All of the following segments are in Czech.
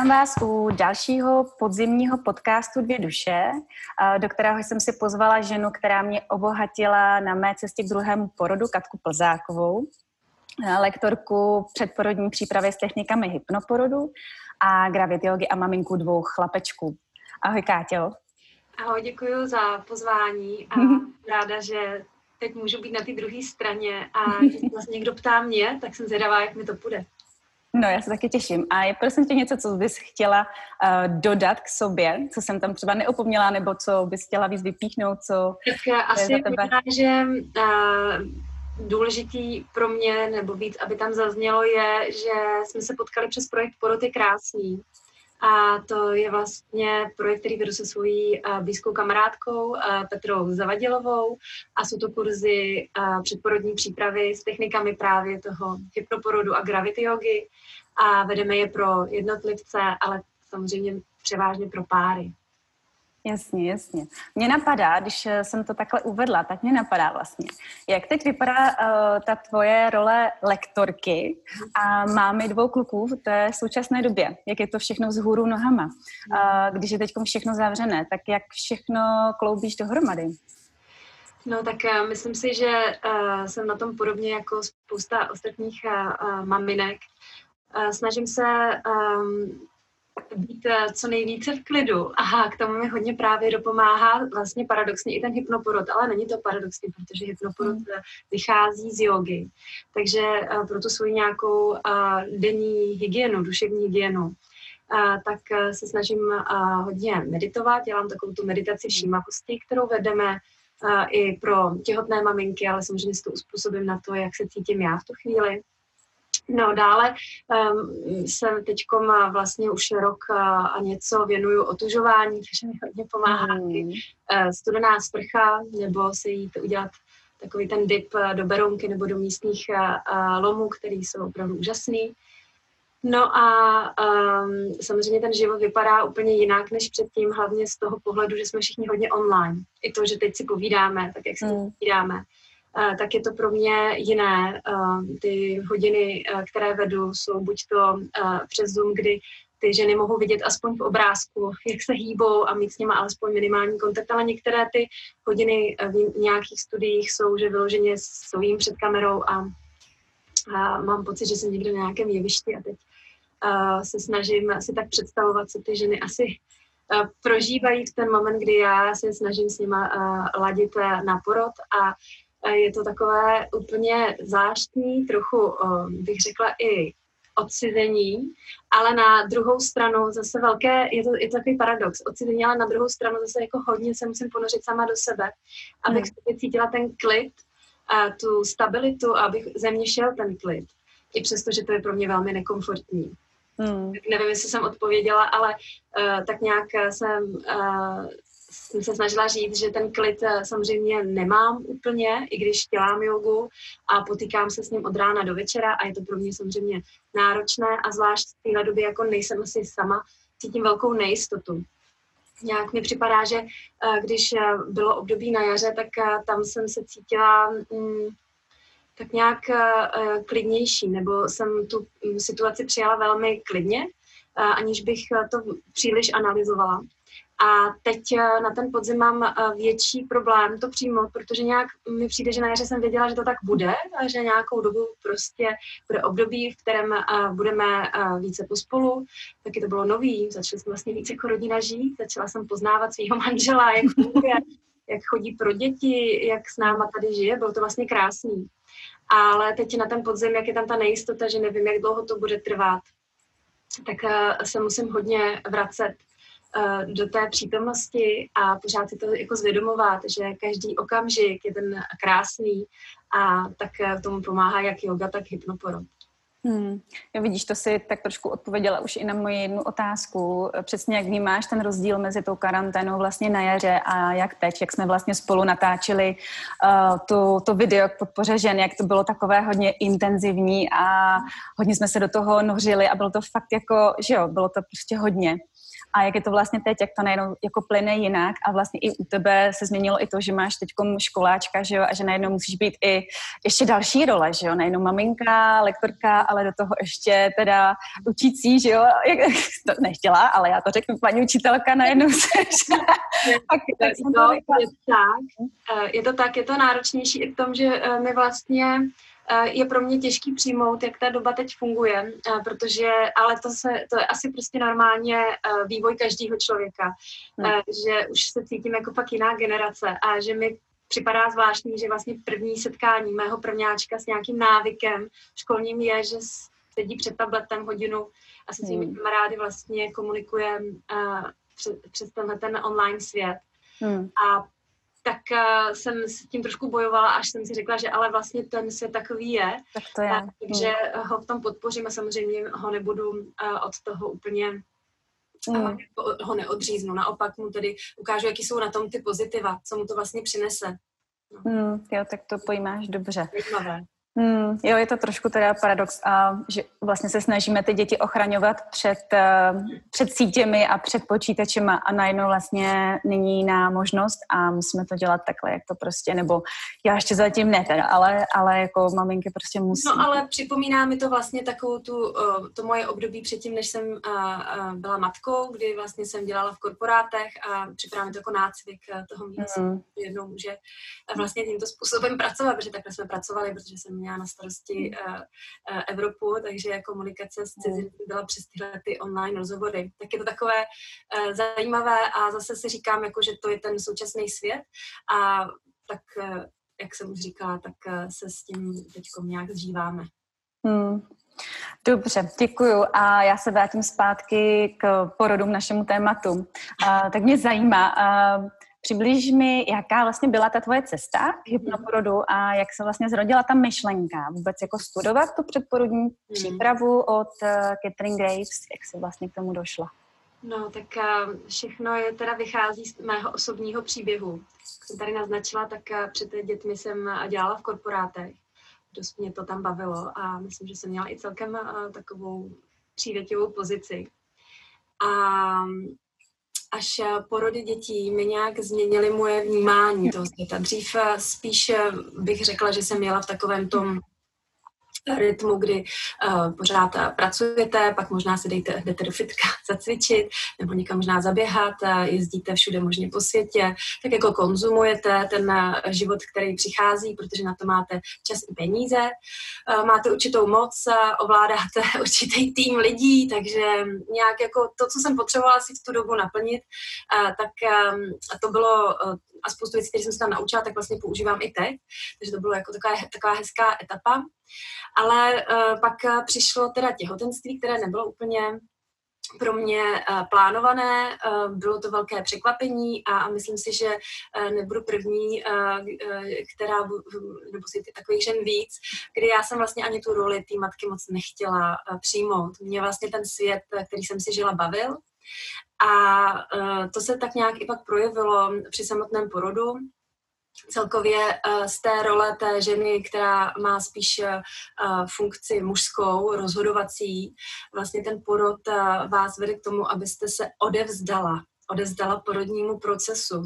Vítám vás u dalšího podzimního podcastu Dvě duše, do kterého jsem si pozvala ženu, která mě obohatila na mé cestě k druhému porodu, Katku Plzákovou, lektorku předporodní přípravy s technikami hypnoporodu a gravit jogi a maminku dvou chlapečků. Ahoj, Káťo. Ahoj, děkuji za pozvání a ráda, že teď můžu být na té druhé straně a když vlastně někdo ptá mě, tak jsem zvědavá, jak mi to půjde. No, já se taky těším. A je prosím tě něco, co bys chtěla uh, dodat k sobě, co jsem tam třeba neopomněla, nebo co bys chtěla víc vypíchnout, co Tak uh, asi možná, že uh, důležitý pro mě, nebo víc, aby tam zaznělo, je, že jsme se potkali přes projekt Porod je krásný. A to je vlastně projekt, který vedu se svojí blízkou kamarádkou Petrou Zavadilovou a jsou to kurzy předporodní přípravy s technikami právě toho hypnoporodu a gravity jogy a vedeme je pro jednotlivce, ale samozřejmě převážně pro páry. Jasně, jasně. Mně napadá, když eh, jsem to takhle uvedla, tak mě napadá vlastně, jak teď vypadá uh, ta tvoje role lektorky a máme dvou kluků v té současné době. Jak je to všechno vzhůru nohama? Uh, když je teď všechno zavřené, tak jak všechno kloubíš dohromady? No tak uh, myslím si, že uh, jsem na tom podobně jako spousta ostatních uh, maminek. Snažím se um, být eh, co nejvíce v klidu. Aha, k tomu mi hodně právě dopomáhá vlastně paradoxně i ten hypnoporod, ale není to paradoxně, protože hypnoporod mm. vychází z jogy. Takže uh, pro tu svoji nějakou denní hygienu, duševní hygienu, tak se snažím hodně meditovat. Dělám takovou tu meditaci hmm. všímavosti, kterou vedeme i pro těhotné maminky, ale samozřejmě si to uspůsobím na to, jak se cítím já v tu chvíli. No dále um, jsem teď vlastně už rok a něco věnuju otužování, takže mi hodně pomáhá mm. i uh, studená sprcha, nebo se jít udělat takový ten dip do Berounky nebo do místních uh, lomů, který jsou opravdu úžasný. No a um, samozřejmě ten život vypadá úplně jinak než předtím, hlavně z toho pohledu, že jsme všichni hodně online. I to, že teď si povídáme, tak jak si mm. povídáme, tak je to pro mě jiné. Ty hodiny, které vedu, jsou buď to přes Zoom, kdy ty ženy mohou vidět aspoň v obrázku, jak se hýbou a mít s nimi alespoň minimální kontakt, ale některé ty hodiny v nějakých studiích jsou, že vyloženě stojím před kamerou a, a mám pocit, že jsem někde na nějakém jevišti a teď a se snažím si tak představovat, co ty ženy asi prožívají v ten moment, kdy já se snažím s nima ladit na porod a je to takové úplně záštní, trochu bych řekla i odcizení, ale na druhou stranu zase velké, je to, je to takový paradox, odcizení, ale na druhou stranu zase jako hodně se musím ponořit sama do sebe, abych hmm. cítila ten klid, a tu stabilitu, abych ze mě šel ten klid. I přesto, že to je pro mě velmi nekomfortní. Hmm. Nevím, jestli jsem odpověděla, ale uh, tak nějak jsem uh, jsem se snažila říct, že ten klid eh, samozřejmě nemám úplně, i když dělám jogu a potýkám se s ním od rána do večera a je to pro mě samozřejmě náročné a zvlášť v téhle době jako nejsem asi sama, cítím velkou nejistotu. Nějak mi připadá, že eh, když eh, bylo období na jaře, tak tam jsem se cítila mm, tak nějak klidnější, nebo jsem tu mm, situaci přijala velmi klidně, aniž bych to příliš analyzovala. A teď eh, na ten podzim mám eh, větší problém to přijmout, protože nějak mi přijde, že na jaře jsem věděla, že to tak bude, a že nějakou dobu prostě bude období, v kterém eh, budeme více pospolu. Taky to bylo nový, začali jsme vlastně více jako rodina žít, začala jsem poznávat svého manžela, jak funguje, jak chodí pro děti, jak s náma tady žije, bylo to vlastně krásný. Ale teď na ten podzim, jak je tam ta nejistota, že nevím, jak dlouho to bude trvat, tak se musím hodně vracet do té přítomnosti a pořád si to jako zvědomovat, že každý okamžik je ten krásný a tak eh, tomu pomáhá jak yoga, tak hypnoporod. Hmm. Jo, vidíš, to si tak trošku odpověděla už i na moji jednu otázku. Přesně jak vnímáš ten rozdíl mezi tou karanténou vlastně na jaře a jak teď, jak jsme vlastně spolu natáčeli uh, tu, to video k podpoře žen, jak to bylo takové hodně intenzivní a hodně jsme se do toho nořili a bylo to fakt jako, že jo, bylo to prostě hodně. A jak je to vlastně teď, jak to najednou jako plyne jinak a vlastně i u tebe se změnilo i to, že máš teď školáčka, že jo, a že najednou musíš být i ještě další role, že jo, nejenom maminka, lektorka, ale do toho ještě teda učící, že jo, to nechtěla, ale já to řeknu, paní učitelka najednou se, tak, tak no, je, tak, eh, je to tak, je to náročnější i v tom, že eh, my vlastně je pro mě těžký přijmout, jak ta doba teď funguje, protože, ale to, se, to je asi prostě normálně eh, vývoj každého člověka, hmm. že už se cítím jako fakt jiná generace a že mi připadá zvláštní, že vlastně první setkání mého prvňáčka s nějakým návykem školním je, že sedí před tabletem hodinu a se svými hmm. kamarády vlastně komunikuje uh, přes, přes tenhle ten online svět. Hmm. A tak uh, jsem s tím trošku bojovala, až jsem si řekla, že ale vlastně ten svět takový je. Tak to je. Takže hmm. ho v tom podpořím a samozřejmě ho nebudu uh, od toho úplně mm. ho neodříznu. Naopak mu tedy ukážu, jaký jsou na tom ty pozitiva, co mu to vlastně přinese. No. Mm, jo, tak to pojímáš dobře. Zajímavé. Hmm, jo, je to trošku teda paradox a že vlastně se snažíme ty děti ochraňovat před, uh, před sítěmi a před počítačema a najednou vlastně není jiná možnost a musíme to dělat takhle, jak to prostě, nebo já ještě zatím ne teda, ale, ale jako maminky prostě musí. No ale připomíná mi to vlastně takovou tu, uh, to moje období předtím, než jsem uh, byla matkou, kdy vlastně jsem dělala v korporátech a připravila mi to jako nácvik toho mít hmm. jednou může vlastně tímto způsobem pracovat, protože takhle jsme pracovali, protože jsem měla na starosti uh, uh, Evropu, takže komunikace s cizinci byla přes tyhle ty online rozhovory. Tak je to takové uh, zajímavé a zase si říkám, jako, že to je ten současný svět a tak, jak jsem už říkala, tak se s tím teď nějak zžíváme. Hmm. Dobře, děkuju. A já se vrátím zpátky k porodům našemu tématu. Uh, tak mě zajímá, uh, Přiblíž mi, jaká vlastně byla ta tvoje cesta k hypnoporodu a jak se vlastně zrodila ta myšlenka vůbec jako studovat tu předporodní mm. přípravu od uh, Catherine Graves, jak se vlastně k tomu došla? No, tak uh, všechno je teda vychází z mého osobního příběhu. Jak jsem tady naznačila, tak uh, před dětmi jsem dělala v korporátech. Dost mě to tam bavilo a myslím, že jsem měla i celkem takovou přívětivou pozici. A až eh, porody dětí mi nějak změnily moje vnímání toho světa. Dřív eh, spíš eh, bych řekla, že jsem měla v takovém tom rytmu, kdy uh, pořád uh, pracujete, pak možná se dejte, jdete do fitka zacvičit, nebo někam možná zaběhat, uh, jezdíte všude možně po světě, tak jako konzumujete ten život, který přichází, protože na to máte čas i peníze, uh, máte určitou moc, ovládáte určitý tým lidí, takže nějak jako to, co jsem potřebovala si v tu dobu naplnit, uh, tak to bylo a spoustu věcí, které jsem se tam naučila, tak vlastně používám i teď. Takže to bylo jako taková, taková hezká etapa. Ale uh, pak uh, přišlo teda těhotenství, které nebylo úplně pro mě uh, plánované, uh, bylo to velké překvapení a, a myslím si, že uh, nebudu první, která, nebo si takových žen víc, kdy já jsem vlastně ani tu roli té matky moc nechtěla přijmout. Mě vlastně ten svět, který jsem si žila, bavil a uh, to se tak nějak i pak projevilo při samotném porodu. Celkově uh, z té role té ženy, která má spíš uh, funkci mužskou, rozhodovací, vlastně ten porod vás vede k tomu, abyste se odevzdala odezdala porodnímu procesu,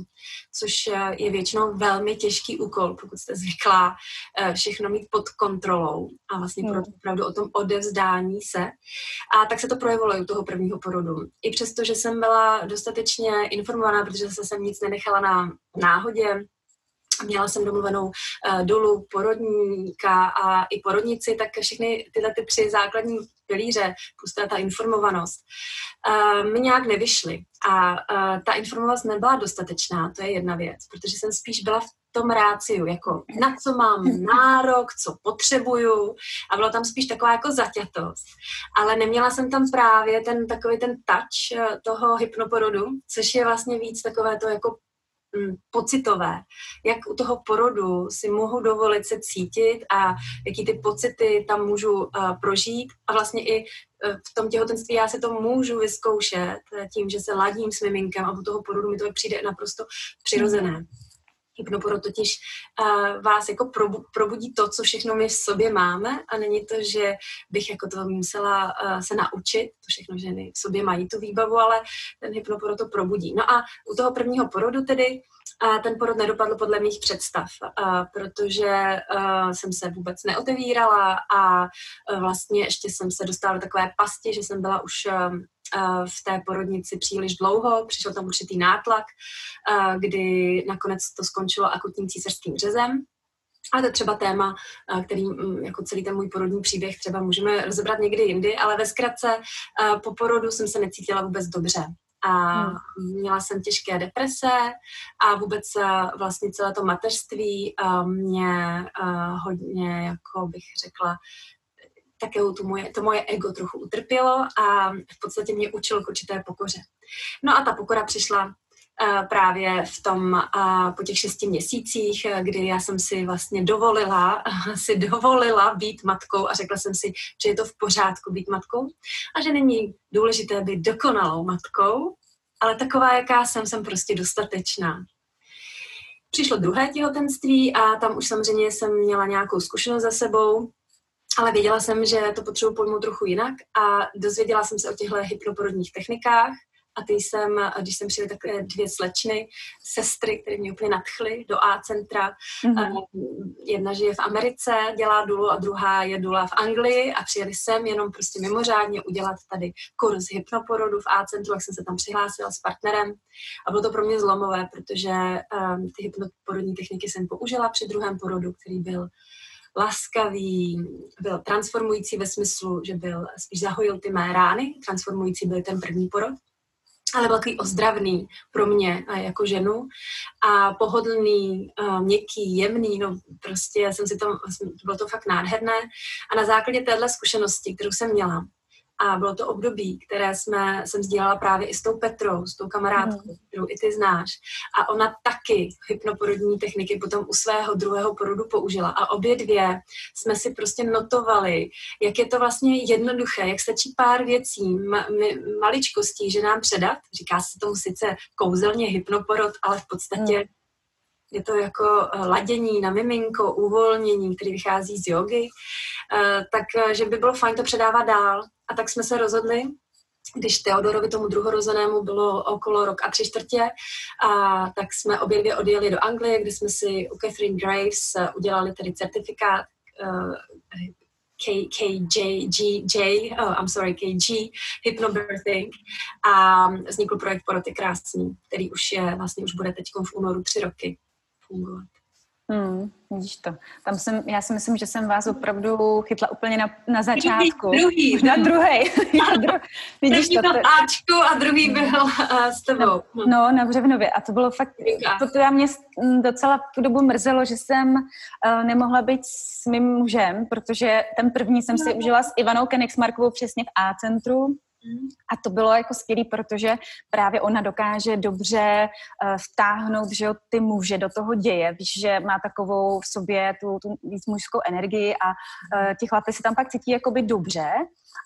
což eh, je většinou velmi těžký úkol, pokud jste zvyklá eh, všechno mít pod kontrolou a vlastně hmm. opravdu o tom odevzdání se. A tak se to projevilo i u toho prvního porodu. I přesto, že jsem byla dostatečně informovaná, protože jsem nic nenechala na náhodě, Měla jsem domluvenou uh, dolu porodníka a i porodnici, tak všechny tyhle ty tři základní pilíře, plus ta informovanost, uh, mi nějak nevyšly. A uh, ta informovanost nebyla dostatečná, to je jedna věc, protože jsem spíš byla v tom ráciu, jako na co mám nárok, co potřebuju a byla tam spíš taková jako zaťatost. Ale neměla jsem tam právě ten takový ten touch toho hypnoporodu, což je vlastně víc takové to jako pocitové. Jak u toho porodu si mohu dovolit se cítit a jaký ty pocity tam můžu uh, prožít. A vlastně i uh, v tom těhotenství já si to můžu vyzkoušet tím, že se ladím s miminkem a u toho porodu mi to přijde naprosto přirozené. Hypnoporo totiž uh, vás jako probu, probudí to, co všechno my v sobě máme a není to, že bych jako to musela uh, se naučit, to všechno ženy v sobě mají tu výbavu, ale ten hypnoporo to probudí. No a u toho prvního porodu tedy uh, ten porod nedopadl podle mých představ, uh, protože uh, jsem se vůbec neotevírala a vlastně ještě jsem se dostala do takové pasti, že jsem byla už v té porodnici příliš dlouho, přišel tam určitý nátlak, kdy nakonec to skončilo akutním císařským řezem. A to je třeba téma, který mm, jako celý ten můj porodní příběh třeba můžeme rozebrat někdy jindy, ale ve zkratce po porodu jsem se necítila vůbec dobře. A hmm. měla jsem těžké deprese a vůbec vlastně celé to mateřství mě hodně, jako bych řekla, také to moje, to moje ego trochu utrpělo a v podstatě mě učilo k určité pokoře. No a ta pokora přišla uh, právě v tom, uh, po těch šesti měsících, uh, kdy já jsem si vlastně dovolila, si dovolila být matkou a řekla jsem si, že je to v pořádku být matkou a že není důležité být dokonalou matkou, ale taková, jaká jsem, jsem prostě dostatečná. Přišlo druhé těhotenství a tam už samozřejmě jsem měla nějakou zkušenost za sebou, ale věděla jsem, že to potřebuji pojmout trochu jinak a dozvěděla jsem se o těchto hypnoporodních technikách a ty jsem, když jsem přijeli takové dvě slečny, sestry, které mě úplně nadchly do A-centra. Mm-hmm. Jedna žije v Americe, dělá dulu a druhá je dula v Anglii a přijeli sem jenom prostě mimořádně udělat tady kurz hypnoporodu v A-centru, jak jsem se tam přihlásila s partnerem. A bylo to pro mě zlomové, protože um, ty hypnoporodní techniky jsem použila při druhém porodu, který byl laskavý, byl transformující ve smyslu, že byl spíš zahojil ty mé rány, transformující byl ten první porod, ale byl takový ozdravný pro mě jako ženu a pohodlný, měkký, jemný, no prostě jsem si to, bylo to fakt nádherné. A na základě téhle zkušenosti, kterou jsem měla, a bylo to období, které jsme, jsem sdílela právě i s tou Petrou, s tou kamarádkou, mm. kterou i ty znáš. A ona taky hypnoporodní techniky potom u svého druhého porodu použila. A obě dvě jsme si prostě notovali, jak je to vlastně jednoduché, jak stačí pár věcí, ma, mi, maličkostí, že nám předat. Říká se tomu sice kouzelně hypnoporod, ale v podstatě mm. Je to jako eh, ladění na miminko, uvolnění, který vychází z jogy, eh, tak že by bylo fajn to předávat dál. A tak jsme se rozhodli, když Teodorovi tomu druhorozenému bylo okolo rok a tři čtvrtě, a tak jsme obě dvě odjeli do Anglie, kde jsme si u Catherine Graves eh, udělali tedy certifikát uh, K, KJ, G, J, oh, I'm sorry, KG, Hypnobirthing. A vznikl projekt Porod je krásný, který už je, vlastně už bude teď v únoru tři roky fungovat. Hmm, vidíš to. Tam jsem, já si myslím, že jsem vás opravdu chytla úplně na, na začátku. Druhý. Na druhý. dru, vidíš to. to Ačku a druhý byl uh, s tebou. No, no, na Břevnově. A to bylo fakt, to teda mě docela tu dobu mrzelo, že jsem uh, nemohla být s mým mužem, protože ten první jsem si no. užila s Ivanou Kenigsmarkovou přesně v A-centru a to bylo jako skvělé, protože právě ona dokáže dobře uh, vtáhnout že jo, ty muže do toho děje. Víš, že má takovou v sobě tu, tu víc mužskou energii a uh, ti chlapy se tam pak cítí jakoby dobře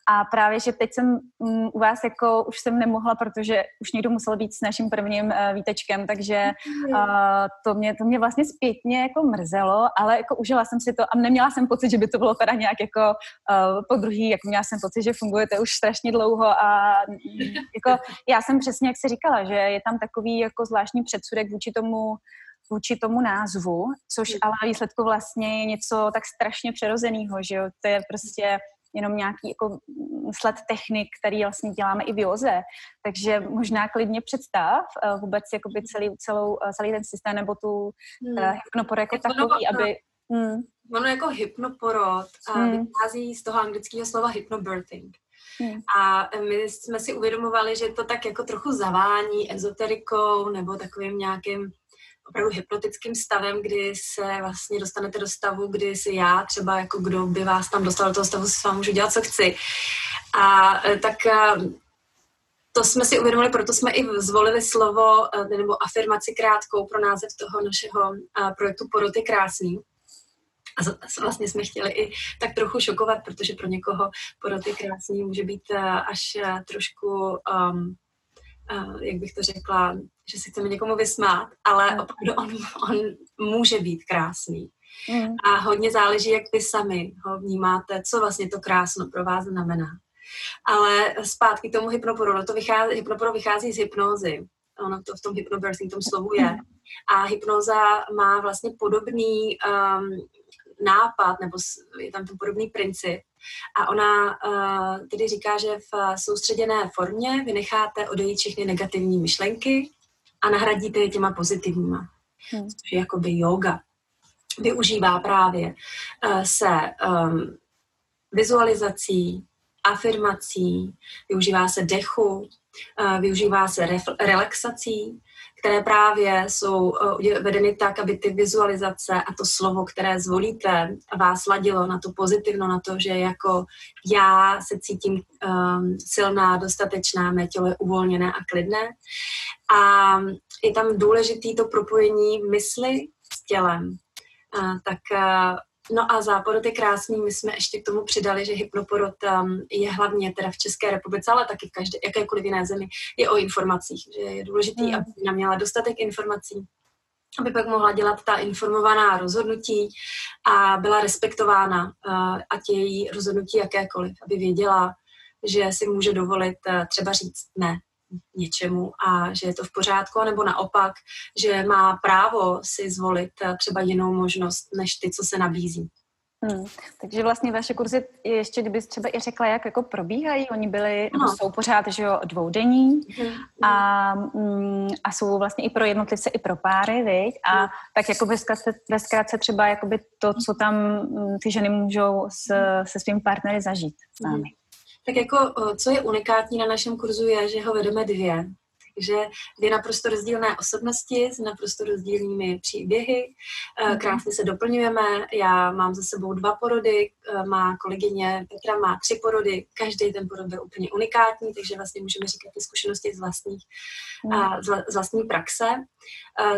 a právě, že teď jsem um, u vás jako už jsem nemohla, protože už někdo musel být s naším prvním uh, výtečkem, takže uh, to, mě, to mě vlastně zpětně jako mrzelo, ale jako užila jsem si to a neměla jsem pocit, že by to bylo teda nějak jako uh, po druhý, jako měla jsem pocit, že fungujete už strašně dlouho a mm, jako já jsem přesně, jak se říkala, že je tam takový jako zvláštní předsudek vůči tomu vůči tomu názvu, což ale výsledku vlastně je něco tak strašně přirozeného, že jo, to je prostě jenom nějaký jako sled technik, který vlastně děláme i v Joze. Takže možná klidně představ uh, vůbec jakoby celý, celou, uh, celý ten systém nebo tu uh, hypnoporod jako takový, aby... Hmm. Ono jako hypnoporod hmm. vychází z toho anglického slova hypnobirthing. Hmm. A my jsme si uvědomovali, že to tak jako trochu zavání ezoterikou nebo takovým nějakým opravdu hypnotickým stavem, kdy se vlastně dostanete do stavu, kdy si já třeba jako kdo by vás tam dostal do toho stavu, s vámi můžu dělat, co chci. A e, tak e, to jsme si uvědomili, proto jsme i zvolili slovo e, nebo afirmaci krátkou pro název toho našeho projektu Porod je krásný. A vlastně jsme chtěli i tak trochu šokovat, protože pro někoho porod je krásný může být až trošku um, uh, jak bych to řekla, že si chceme někomu vysmát, ale mm. opravdu on, on může být krásný. Mm. A hodně záleží, jak vy sami ho vnímáte, co vlastně to krásno pro vás znamená. Ale zpátky k tomu hypnoporu. No to vychází, hypnoporu vychází z hypnózy. Ono to v tom hypnobirthing, tom slovu je. A hypnoza má vlastně podobný um, nápad, nebo je tam ten podobný princip. A ona uh, tedy říká, že v soustředěné formě vy necháte odejít všechny negativní myšlenky a nahradíte je těma pozitivníma. Hmm. Což je jakoby yoga. Využívá právě uh, se um, vizualizací, afirmací, využívá se dechu, uh, využívá se relaxací, které právě jsou eh, vedeny tak, aby ty vizualizace a to slovo, které zvolíte, vás ladilo na to pozitivno, na to, že jako já se cítím um, silná, dostatečná, mé tělo je uvolněné a klidné. A je tam důležitý to propojení mysli s tělem. Uh, tak uh, No a záporot je krásný. My jsme ještě k tomu přidali, že hypnoporod um, je hlavně teda v České republice, ale taky v každé, jakékoliv jiné zemi, je o informacích. Že je důležité, mm. aby nám měla dostatek informací, aby pak mohla dělat ta informovaná rozhodnutí a byla respektována, uh, ať je její rozhodnutí jakékoliv, aby věděla, že si může dovolit uh, třeba říct ne něčemu a že je to v pořádku, nebo naopak, že má právo si zvolit eh, třeba jinou možnost, než ty, co se nabízí. Hmm. Takže vlastně vaše kurzy, ještě kdybys třeba i řekla, jak jako probíhají, oni byly, no. jsou pořád, že jo, dvoudenní hmm. a, mm, a jsou vlastně i pro jednotlivce, i pro páry, viď? A hmm. tak jako ve zkratce třeba jakoby to, co tam mm, ty ženy můžou s, se svými partnery zažít s námi. Hmm. Tak jako, co je unikátní na našem kurzu je, že ho vedeme dvě. Takže dvě naprosto rozdílné osobnosti s naprosto rozdílnými příběhy. Mhm. Krásně se doplňujeme. Já mám za sebou dva porody, má kolegyně Petra má tři porody. Každý ten porod byl úplně unikátní, takže vlastně můžeme říkat ty zkušenosti z, vlastních, mhm. z vlastní praxe.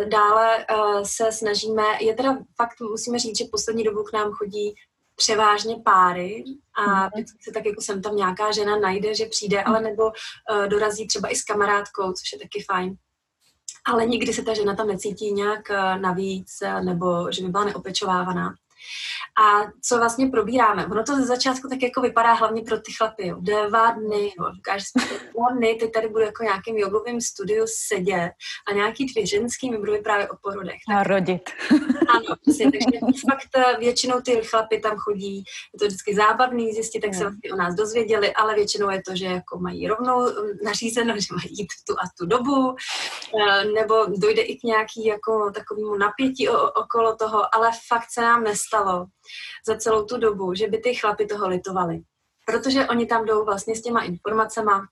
Dále se snažíme, je teda fakt, musíme říct, že poslední dobu k nám chodí převážně páry a mhm. vždycky se tak jako sem tam nějaká žena najde, že přijde, ale nebo uh, dorazí třeba i s kamarádkou, což je taky fajn. Ale nikdy se ta žena tam necítí nějak uh, navíc, uh, nebo že by byla neopečovávaná. A co vlastně probíráme? Ono to ze začátku tak jako vypadá hlavně pro ty chlapy. Jo. Dva dny, jo. Říkáš, dva dny, teď tady budu jako nějakým jogovým studiu sedět a nějaký dvě ženský mi budou právě o porodech. Tak... A rodit. Ano, přesně, takže fakt eh, většinou ty chlapy tam chodí, je to vždycky zábavný zjistit, tak se vlastně o nás dozvěděli, ale většinou je to, že jako mají rovnou hm, nařízeno, že mají jít tu a tu dobu, eh, nebo dojde i k nějaký jako takovému napětí okolo toho, ale fakt se nám nestalo, za celou tu dobu, že by ty chlapy toho litovali. Protože oni tam jdou vlastně s těma informacema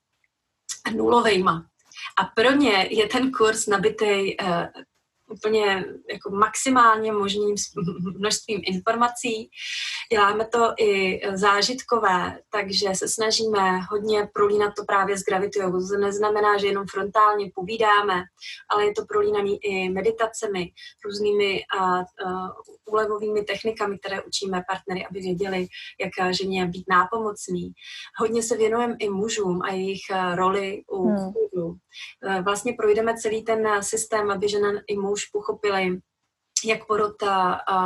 nulovejma. A pro ně je ten kurz nabitý eh, úplně jako maximálně možným množstvím informací. Děláme to i zážitkové, takže se snažíme hodně prolínat to právě s gravity To neznamená, že jenom frontálně povídáme, ale je to prolínaný i meditacemi, různými a, a, úlevovými technikami, které učíme partnery, aby věděli, jak ženě být nápomocný. Hodně se věnujeme i mužům a jejich roli u hmm. Vlastně projdeme celý ten systém, aby žena i muž už pochopili, jak porod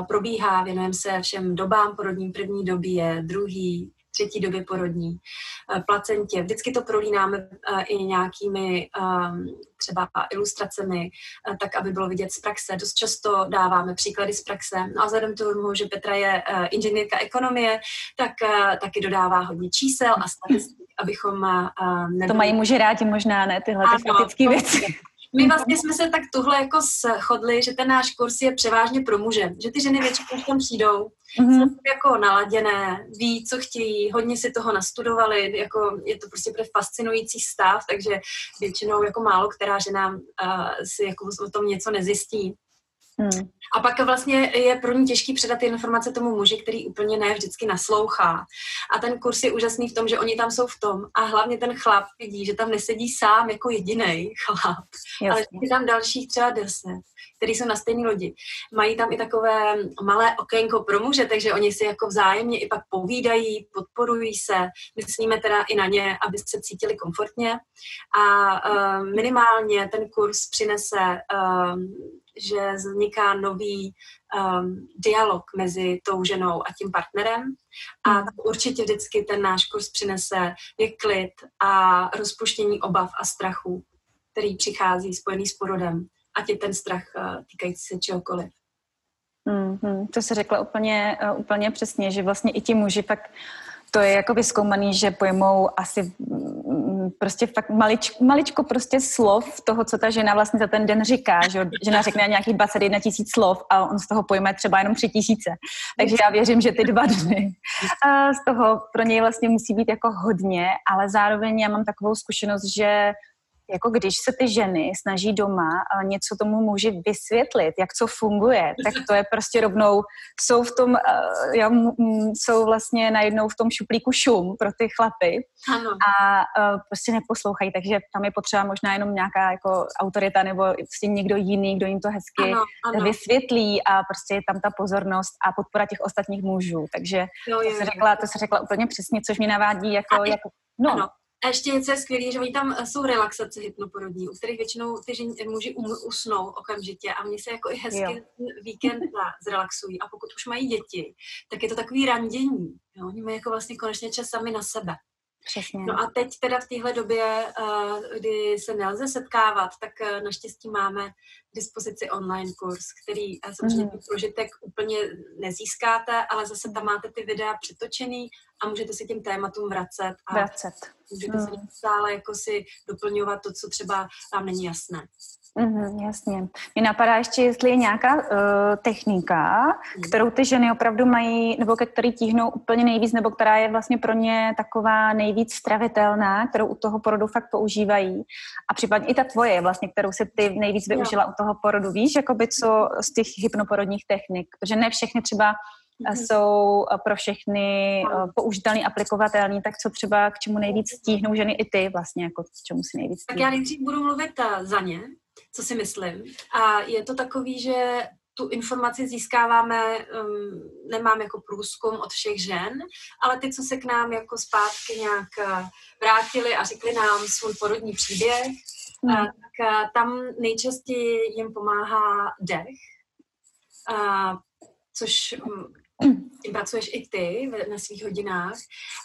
probíhá, věnujeme se všem dobám porodním, první době, druhý, třetí době porodní, placentě. Vždycky to prolínáme i nějakými třeba ilustracemi, tak aby bylo vidět z praxe. Dost často dáváme příklady z praxe. No a vzhledem tomu, že Petra je inženýrka ekonomie, tak taky dodává hodně čísel a statistik, abychom... Nebyli... To mají muži rádi možná, ne? Tyhle ty faktické věci. My vlastně jsme se tak tuhle jako shodli, že ten náš kurz je převážně pro muže, že ty ženy většinou tam přijdou, mm-hmm. jsou jako naladěné, ví, co chtějí, hodně si toho nastudovali, jako je to prostě pro fascinující stav, takže většinou jako málo která žena uh, si jako o tom něco nezjistí. Hmm. A pak vlastně je pro ní těžký předat ty informace tomu muži, který úplně ne vždycky naslouchá. A ten kurz je úžasný v tom, že oni tam jsou v tom a hlavně ten chlap vidí, že tam nesedí sám jako jediný chlap, Jasně. ale je tam dalších třeba deset, který jsou na stejné lodi. Mají tam i takové malé okénko pro muže, takže oni si jako vzájemně i pak povídají, podporují se, myslíme teda i na ně, aby se cítili komfortně. A uh, minimálně ten kurz přinese uh, že vzniká nový um, dialog mezi tou ženou a tím partnerem a hmm. určitě vždycky ten náš kurz přinese je klid a rozpuštění obav a strachu, který přichází spojený s porodem, ať je ten strach uh, týkající se čehokoliv. Mm-hmm, to se řekla úplně, uh, úplně přesně, že vlastně i ti muži pak to je jako vyskoumaný, že pojmou asi prostě fakt maličko, maličko prostě slov toho, co ta žena vlastně za ten den říká, že žena řekne nějakých 21 tisíc slov a on z toho pojme třeba jenom 3 tisíce. Takže já věřím, že ty dva dny z toho pro něj vlastně musí být jako hodně, ale zároveň já mám takovou zkušenost, že jako když se ty ženy snaží doma něco tomu muži vysvětlit, jak co funguje, tak to je prostě rovnou, jsou v tom, eh, já, jsou vlastně najednou v tom šuplíku šum pro ty chlapy ano. a eh, prostě neposlouchají, takže tam je potřeba možná jenom nějaká jako autorita nebo prostě někdo jiný, kdo jim to hezky ano, ano. vysvětlí a prostě je tam ta pozornost a podpora těch ostatních mužů, takže jo, to, se řekla, to se řekla úplně přesně, což mi navádí jako, jako no, ano. A ještě něco je skvělé, že oni tam eh, jsou relaxace hypnoporodní, u kterých většinou ty žen, muži um, usnou okamžitě a oni se jako i hezky jo. víkend zrelaxují. A pokud už mají děti, tak je to takový randění. Jo? Oni mají jako vlastně konečně čas sami na sebe. Přesně. No a teď teda v téhle době, eh, kdy se nelze setkávat, tak eh, naštěstí máme k dispozici online kurz, který eh, samozřejmě mm. prožitek úplně nezískáte, ale zase tam máte ty videa přetočený a můžete si těm tématům vracet. A vracet. Můžete mm. se stále jako si doplňovat to, co třeba vám není jasné. Mm, jasně. Mě napadá ještě, jestli je nějaká uh, technika, mm. kterou ty ženy opravdu mají, nebo ke který tíhnou úplně nejvíc, nebo která je vlastně pro ně taková nejvíc stravitelná, kterou u toho porodu fakt používají. A případně i ta tvoje, vlastně, kterou si ty nejvíc využila jo. u toho porodu. Víš, jakoby co z těch hypnoporodních technik? Protože ne všechny třeba mm. jsou pro všechny uh, použitelný, aplikovatelný, tak co třeba k čemu nejvíc stíhnou ženy i ty vlastně, jako k čemu si nejvíc stíhnou? Tak já nejdřív budu mluvit za ně, co si myslím. A je to takový, že tu informaci získáváme, um, nemám jako průzkum od všech žen, ale ty, co se k nám jako zpátky nějak uh, vrátili a řekli nám svůj porodní příběh, mm. uh, tak uh, tam nejčastěji jim pomáhá dech, uh, což um, tím pracuješ i ty na svých hodinách,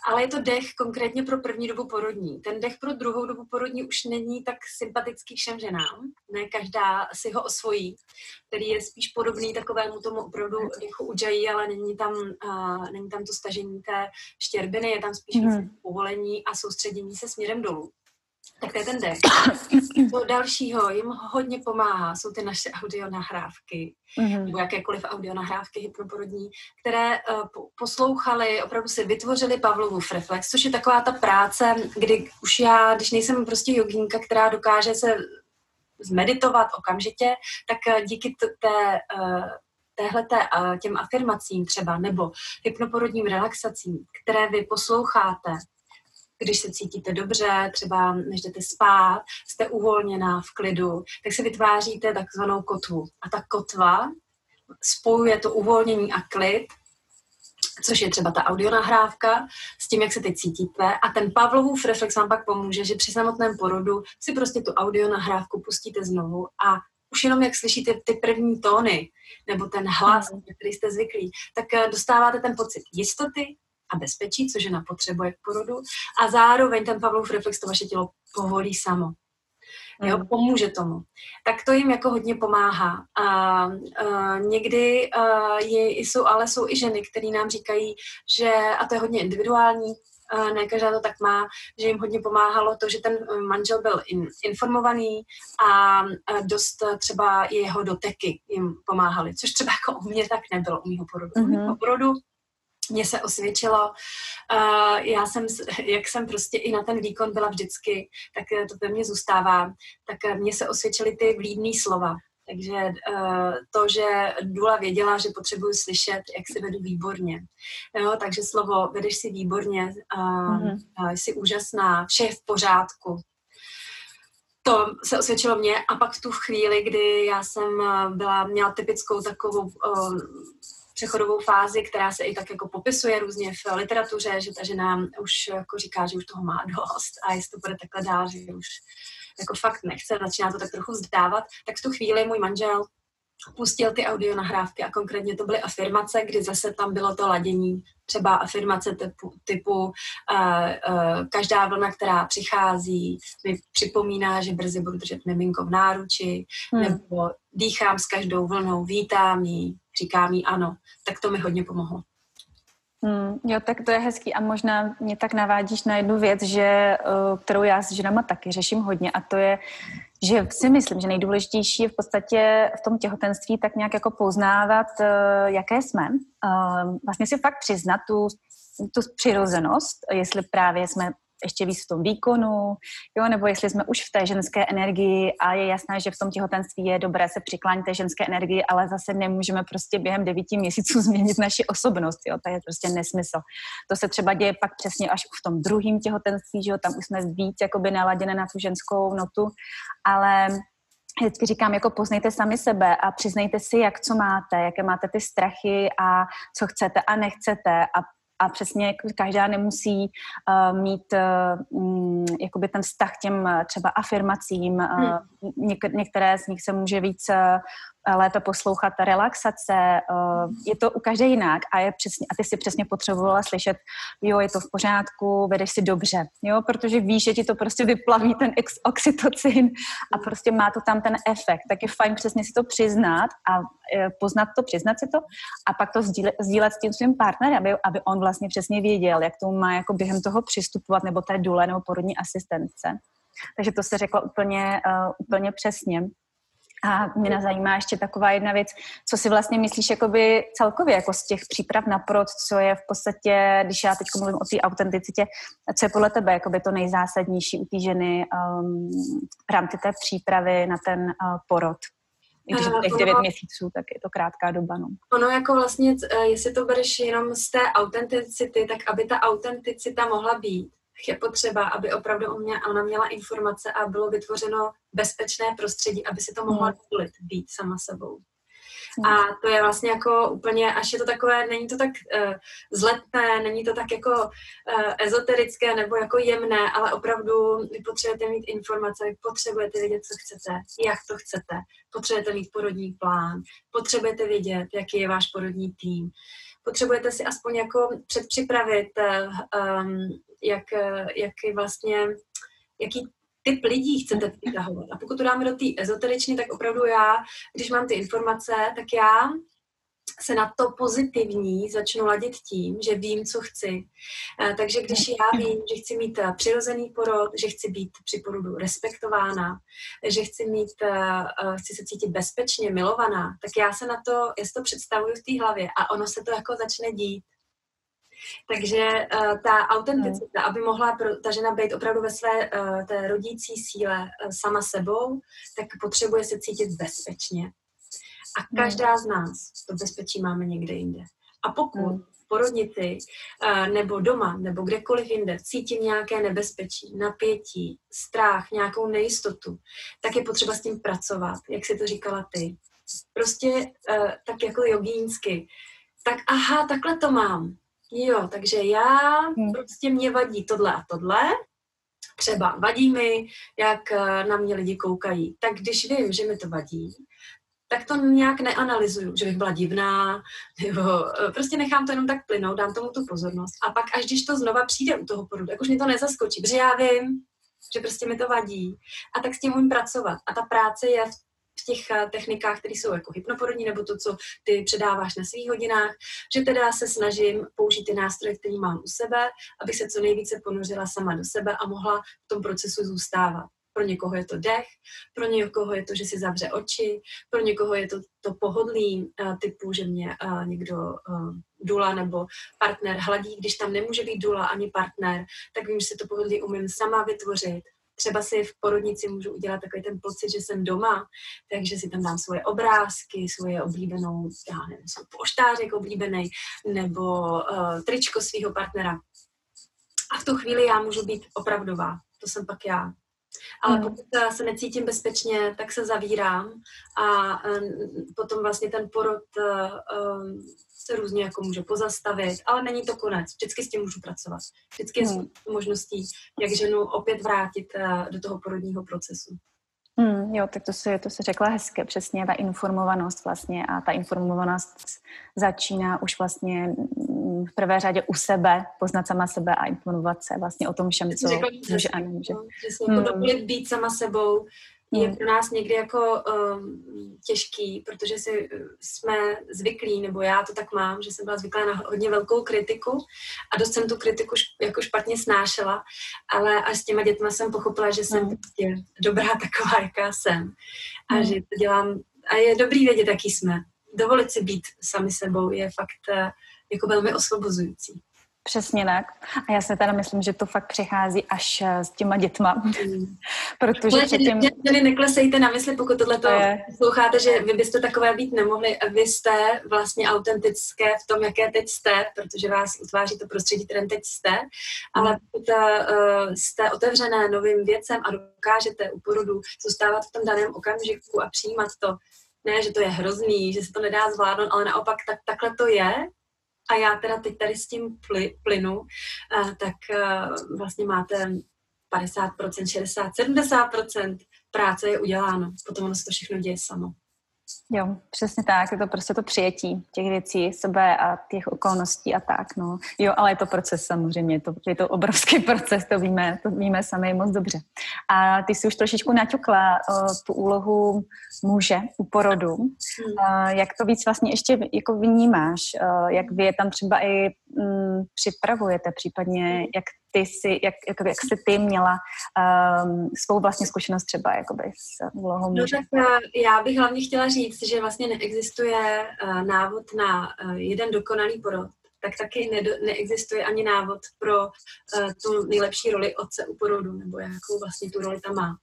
ale je to dech konkrétně pro první dobu porodní. Ten dech pro druhou dobu porodní už není tak sympatický všem ženám, ne každá si ho osvojí, který je spíš podobný takovému tomu opravdu dechu udžají, ale není tam, uh, není tam to stažení té štěrbiny, je tam spíš mm. povolení a soustředění se směrem dolů tak to je ten dech. To dalšího jim hodně pomáhá, jsou ty naše audionahrávky, mm-hmm. nebo jakékoliv audionahrávky hypnoporodní, které uh, poslouchali, opravdu si vytvořili Pavlovův reflex, což je taková ta práce, kdy už já, když nejsem prostě jogínka, která dokáže se zmeditovat okamžitě, tak uh, díky t- té uh, téhleté, těm afirmacím třeba, nebo hypnoporodním relaxacím, které vy posloucháte, když se cítíte dobře, třeba než jdete spát, jste uvolněná v klidu, tak si vytváříte takzvanou kotvu. A ta kotva spojuje to uvolnění a klid, což je třeba ta audionahrávka, s tím, jak se teď cítíte. A ten Pavlovův reflex vám pak pomůže, že při samotném porodu si prostě tu audionahrávku pustíte znovu a už jenom jak slyšíte ty první tóny, nebo ten hlas, mm. který jste zvyklí, tak eh, dostáváte ten pocit jistoty, a bezpečí, což žena potřebuje k porodu. A zároveň ten Pavlov reflex to vaše tělo povolí samo. Jo, mm. pomůže tomu. Tak to jim jako hodně pomáhá. A, a někdy a je, jsou, ale jsou i ženy, které nám říkají, že, a to je hodně individuální, a ne každá to tak má, že jim hodně pomáhalo to, že ten manžel byl in, informovaný a, a dost třeba jeho doteky jim pomáhaly, což třeba jako u mě tak nebylo u mého porodu. Mm-hmm. U mého porodu mně se osvědčilo. Já jsem, jak jsem prostě i na ten výkon byla vždycky, tak to ve mně zůstává, tak mně se osvědčily ty vlídné slova. Takže uh, to, že Dula věděla, že potřebuju slyšet, jak se vedu výborně. Jo, takže slovo vedeš si výborně, mm-hmm. jsi úžasná, vše je v pořádku. To se osvědčilo mě a pak v tu chvíli, kdy já jsem byla, měla typickou takovou přechodovou fázi, která se i tak jako popisuje různě v literatuře, že ta žena už jako říká, že už toho má dost a jestli to bude takhle dál, že už jako fakt nechce, začíná to tak trochu vzdávat, tak v tu chvíli můj manžel pustil ty audio nahrávky a konkrétně to byly afirmace, kdy zase tam bylo to ladění, třeba afirmace typu, typu uh, uh, každá vlna, která přichází, mi připomíná, že brzy budu držet miminko v náruči, hmm. nebo dýchám s každou vlnou, vítám ji, říkám jí ano, tak to mi hodně pomohlo. Hmm, jo, tak to je hezký a možná mě tak navádíš na jednu věc, že, uh, kterou já s ženama taky řeším hodně a to je, že si myslím, že nejdůležitější je v podstatě v tom těhotenství tak nějak jako poznávat, uh, jaké jsme. Uh, vlastně si fakt přiznat tu, tu přirozenost, jestli právě jsme ještě víc v tom výkonu, jo, nebo jestli jsme už v té ženské energii a je jasné, že v tom těhotenství je dobré se přiklánit té ženské energii, ale zase nemůžeme prostě během devíti měsíců změnit naši osobnost, jo, to je prostě nesmysl. To se třeba děje pak přesně až v tom druhém těhotenství, že jo, tam už jsme víc jakoby naladěné na tu ženskou notu, ale vždycky říkám, jako poznejte sami sebe a přiznejte si, jak co máte, jaké máte ty strachy a co chcete a nechcete a a přesně každá nemusí uh, mít uh, jakoby ten vztah těm uh, třeba afirmacím. Uh, něk- některé z nich se může víc uh, lépe poslouchat relaxace. Uh, je to u každé jinak a, je přesně, a ty si přesně potřebovala slyšet, jo, je to v pořádku, vedeš si dobře, jo, protože víš, že ti to prostě vyplaví ten oxytocin a prostě má to tam ten efekt. Tak je fajn přesně si to přiznat a e, poznat to, přiznat si to a pak to sdílet, sdílet s tím svým partnerem, aby, aby on vlastně přesně věděl, jak to má jako během toho přistupovat nebo té důle nebo porodní asistence. Takže to se řekla úplně, uh, úplně přesně. A mě zajímá ještě taková jedna věc, co si vlastně myslíš jakoby celkově jako z těch příprav na prod, co je v podstatě, když já teď mluvím o té autenticitě, co je podle tebe jakoby to nejzásadnější u té ženy um, v rámci té přípravy na ten uh, porod? I když těch devět měsíců, tak je to krátká doba. No. Ono jako vlastně, eh, jestli to bereš jenom z té autenticity, tak aby ta autenticita mohla být, je potřeba, aby opravdu ona měla informace a bylo vytvořeno bezpečné prostředí, aby si to mohla hmm. dovolit být sama sebou. A to je vlastně jako úplně, až je to takové, není to tak uh, zletné, není to tak jako uh, ezoterické nebo jako jemné, ale opravdu vy potřebujete mít informace, vy potřebujete vědět, co chcete, jak to chcete, potřebujete mít porodní plán, potřebujete vědět, jaký je váš porodní tým, potřebujete si aspoň jako předpřipravit, um, jak, jak vlastně, jaký typ lidí chcete přitahovat. A pokud to dáme do té ezoteričny, tak opravdu já, když mám ty informace, tak já se na to pozitivní začnu ladit tím, že vím, co chci. Eh, takže když já vím, že chci mít eh, přirozený porod, že chci být při porodu respektována, že chci mít, eh, chci se cítit bezpečně, milovaná, tak já se na to, já to představuju v té hlavě a ono se to jako začne dít. Takže uh, ta autenticita, aby mohla pro, ta žena být opravdu ve své uh, té rodící síle uh, sama sebou, tak potřebuje se cítit bezpečně. A hmm. každá z nás to bezpečí máme někde jinde. A pokud hmm. v porodnici nebo doma nebo kdekoliv jinde cítím nějaké nebezpečí, napětí, strach, nějakou nejistotu, tak je potřeba s tím pracovat, jak si to říkala ty. Prostě tak jako jogínsky. Tak aha, takhle to mám Jo, takže já hmm. prostě mě vadí tohle a tohle. Třeba vadí mi, jak eh, na mě lidi koukají. Tak když vím, že mi to vadí, tak to nějak neanalyzuju, že bych byla divná, nebo eh, prostě nechám to jenom tak plynout, dám tomu tu pozornost. A pak, až když to znova přijde u toho porodu, jak už mě to nezaskočí, protože já vím, že prostě mi to vadí. A tak s tím umím pracovat. A ta práce je v v těch eh, technikách, které jsou jako hypnoporodní, nebo to, co ty předáváš na svých hodinách, že teda se snažím použít ty nástroje, které mám u sebe, abych se co nejvíce ponořila sama do sebe a mohla v tom procesu zůstávat. Pro někoho je to dech, pro někoho je to, že si zavře oči, pro někoho je to to pohodlí uh, typu, že mě uh, někdo dula nebo partner hladí, když tam nemůže být dula ani partner, tak vím, že si to pohodlí umím sama vytvořit třeba si v porodnici můžu udělat takový ten pocit, že jsem doma, takže si tam dám svoje obrázky, svoje oblíbenou, já nevím, svůj poštářek oblíbený, nebo uh, tričko svého partnera. A v tu chvíli já můžu být opravdová. To jsem pak já. Ale hmm. pokud se necítím bezpečně, tak se zavírám a potom vlastně ten porod um, se různě jako může pozastavit, ale není to konec. Vždycky s tím můžu pracovat. Vždycky je hmm. možností, jak ženu opět vrátit uh, do toho porodního procesu. Hmm, jo, tak to si, to si řekla hezky, přesně ta informovanost vlastně a ta informovanost začíná už vlastně v prvé řadě u sebe, poznat sama sebe a informovat se vlastně o tom všem, co řekla, může a nemůže. No, že si jako hmm. být sama sebou, je hmm. pro nás někdy jako um, těžký, protože si uh, jsme zvyklí, nebo já to tak mám, že jsem byla zvyklá na hodně velkou kritiku a dost jsem tu kritiku š, jako špatně snášela, ale až s těma dětma jsem pochopila, že jsem prostě dobrá taková, jaká jsem a hmm. že to dělám a je dobrý vědět, jaký jsme. Dovolit si být sami sebou je fakt uh, jako velmi osvobozující. Přesně tak. A já se teda myslím, že to fakt přichází až eh, s těma dětma. Mm. Protože předtím... Ženy, neklesejte na mysli, pokud tohle to sloucháte, že vy byste takové být nemohli. Vy jste vlastně autentické v tom, jaké teď jste, protože vás utváří to prostředí, kterém teď jste. Ale pokud uh, jste otevřené novým věcem a dokážete u porodu zůstávat v tom daném okamžiku a přijímat to, ne, že to je hrozný, že se to nedá zvládnout, ale naopak tak, takhle to je, a já teda teď tady s tím plynu, eh, tak eh, vlastně máte 50%, 60%, 70% práce je uděláno. Potom ono se to všechno děje samo. Jo, přesně tak, je to prostě to přijetí těch věcí, sebe a těch okolností a tak, no. Jo, ale je to proces samozřejmě, je to, je to obrovský proces, to víme, to víme sami moc dobře. A ty jsi už trošičku naťukla uh, tu úlohu muže u porodu. Hmm. Uh, jak to víc vlastně ještě jako vnímáš? Uh, jak vy je tam třeba i um, připravujete, případně jak ty si, jak, jak, jak jsi ty měla um, svou vlastně zkušenost třeba jakoby s úlohou No tak uh, já bych hlavně chtěla říct, že vlastně neexistuje uh, návod na uh, jeden dokonalý porod, tak taky ne, neexistuje ani návod pro uh, tu nejlepší roli otce u porodu, nebo jakou vlastně tu roli tam má.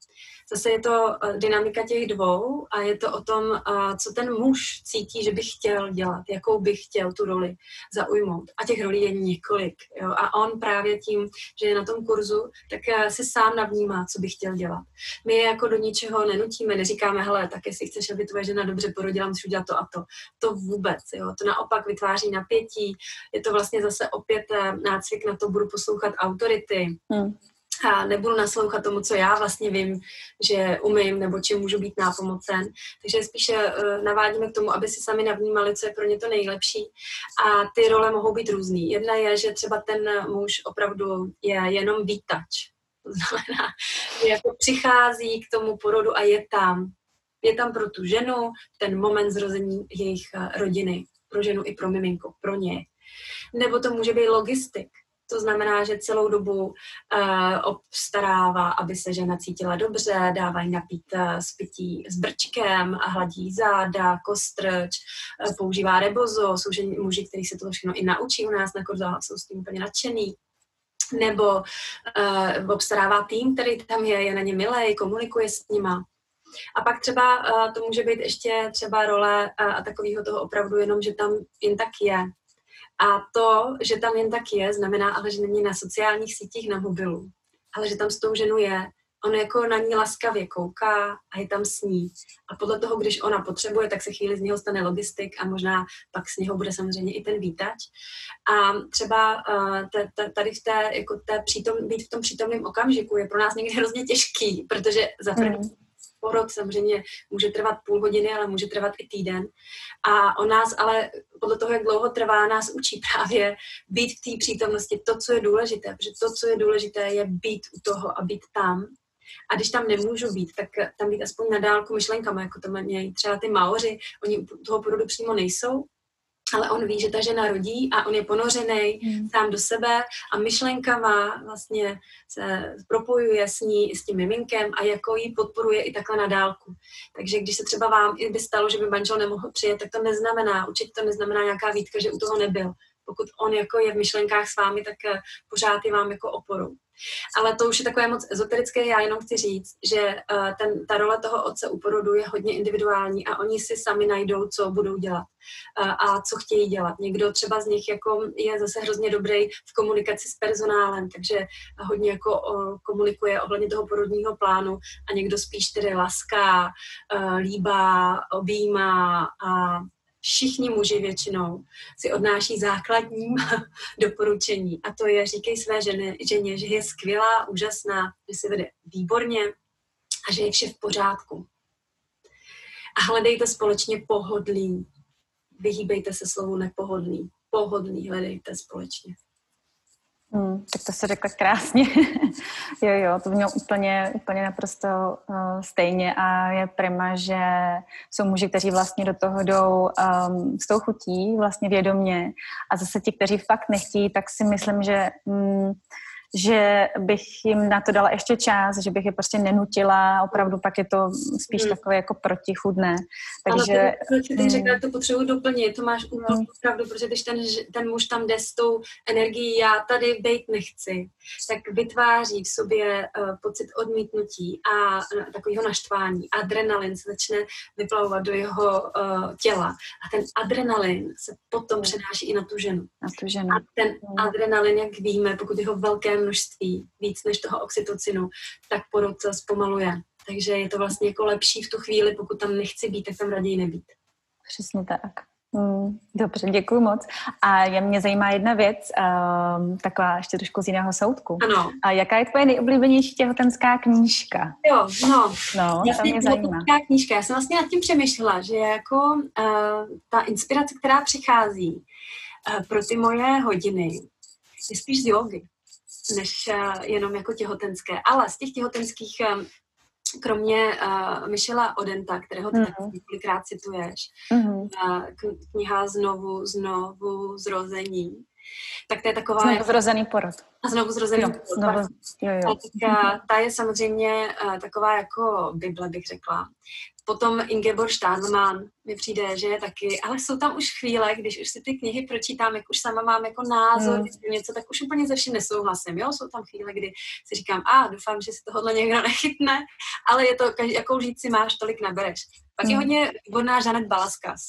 Zase je to uh, dynamika těch dvou a je to o tom, uh, co ten muž cítí, že by chtěl dělat, jakou by chtěl tu roli zaujmout. A těch rolí je několik. Jo? A on právě tím, že je na tom kurzu, tak uh, si sám navnímá, co by chtěl dělat. My je jako do ničeho nenutíme, neříkáme, hele, tak jestli chceš, aby tvoje žena dobře porodila, musíš udělat to a to. To vůbec. Jo? To naopak vytváří napětí, je to vlastně zase opět nácvik na to, budu poslouchat autority. Hmm a nebudu naslouchat tomu, co já vlastně vím, že umím nebo čím můžu být nápomocen. Takže spíše uh, navádíme k tomu, aby si sami navnímali, co je pro ně to nejlepší. A ty role mohou být různý. Jedna je, že třeba ten muž opravdu je jenom výtač. To znamená, že jako přichází k tomu porodu a je tam. Je tam pro tu ženu ten moment zrození jejich eh, rodiny. Pro ženu i pro miminko, pro ně. Nebo to může být logistik to znamená, že celou dobu uh, obstarává, aby se žena cítila dobře, dávají napít uh, s pití s brčkem a hladí záda, kostrč, uh, používá rebozo, jsou ženy, muži, kteří se to všechno i naučí u nás na kurzách, jsou s tím úplně nadšený nebo uh, obstarává tým, který tam je, je na ně milej, komunikuje s nima. A pak třeba uh, to může být ještě třeba role uh, a takového toho opravdu jenom, že tam jen tak je. A to, že tam jen tak je, znamená ale, že není na sociálních sítích na mobilu, ale že tam s tou ženou je. On jako na ní laskavě kouká a je tam s ní. A podle toho, když ona potřebuje, tak se chvíli z něho stane logistik a možná pak z něho bude samozřejmě i ten výtač. A třeba uh, tady v té, jako té přítom, být v tom přítomném okamžiku je pro nás někdy hrozně těžký, protože za první mm porod samozřejmě může trvat půl hodiny, ale může trvat i týden. A on nás ale podle toho, jak dlouho trvá, nás učí právě být v té přítomnosti. To, co je důležité, protože to, co je důležité, je být u toho a být tam. A když tam nemůžu být, tak tam být aspoň na dálku myšlenkama, jako to mají třeba ty Maoři, oni u toho porodu přímo nejsou, ale on ví, že ta žena rodí a on je ponořený mm. sám do sebe a myšlenkama vlastně se propojuje s ní, s tím miminkem a jako ji podporuje i takhle na dálku. Takže když se třeba vám i by stalo, že by manžel nemohl přijet, tak to neznamená, určitě to neznamená nějaká výtka, že u toho nebyl. Pokud on jako je v myšlenkách s vámi, tak eh, pořád je vám jako oporu. Ale to už je takové moc ezoterické, já jenom chci říct, že uh, ten, ta role toho otce u porodu je hodně individuální a oni si sami najdou, co budou dělat uh, a co chtějí dělat. Někdo třeba z nich jako je zase hrozně dobrý v komunikaci s personálem, takže hodně jako komunikuje ohledně toho porodního plánu a někdo spíš tedy laská, líbá, objímá a všichni muži většinou si odnáší základní doporučení a to je říkej své ženě, ženě, že je skvělá, úžasná, že se vede výborně a že je vše v pořádku. A hledejte společně pohodlí. Vyhýbejte se slovu nepohodlný. Pohodlný hledejte společně. Hmm, tak to se řekla krásně. jo, jo, to mělo úplně, úplně naprosto uh, stejně a je prima, že jsou muži, kteří vlastně do toho jdou um, s tou chutí, vlastně vědomě a zase ti, kteří fakt nechtějí, tak si myslím, že um, že bych jim na to dala ještě čas, že bych je prostě nenutila, opravdu pak je to spíš hmm. takové jako protichudné. Takže... Ano, proč ty řekla, to potřebuji doplnit, to máš úplnou hmm. pravdu, protože když ten, ten muž tam jde s tou energií, já tady bejt nechci, tak vytváří v sobě uh, pocit odmítnutí a uh, takového naštvání. Adrenalin se začne vyplavovat do jeho uh, těla a ten adrenalin se potom hmm. přenáší i na tu ženu. Na tu ženu. A ten hmm. adrenalin, jak víme, pokud jeho velké množství, víc než toho oxytocinu, tak porod zpomaluje. Takže je to vlastně jako lepší v tu chvíli, pokud tam nechci být, tak tam raději nebýt. Přesně tak. Hmm, dobře, děkuji moc. A je mě zajímá jedna věc, um, taková ještě trošku z jiného soudku. Ano. A jaká je tvoje nejoblíbenější těhotenská knížka? Jo, no. No, to mě zajímá. knížka. Já jsem vlastně nad tím přemýšlela, že jako uh, ta inspirace, která přichází uh, pro ty moje hodiny, je spíš z jogy než eh, jenom jako těhotenské. Ale z těch těhotenských, eh, kromě uh, Michela Odenta, kterého ty mm-hmm. několikrát cituješ, mm-hmm. uh, kniha Znovu, znovu zrození, tak to je taková... Znovu zrozený porod. A znovu zrozený jo, porod. Znovu, jo, jo. Tak, ta je samozřejmě uh, taková jako Bible, bych řekla. Potom Ingeborg Stadelmann mi přijde, že je taky, ale jsou tam už chvíle, když už si ty knihy pročítám, jak už sama mám jako názor, mm. něco, tak už úplně ze vším nesouhlasím, jo, jsou tam chvíle, kdy si říkám, a doufám, že si tohle někdo nechytne, ale je to, jakou si máš, tolik nabereš. Pak mm. je hmm. hodně výborná Janet Balaskas.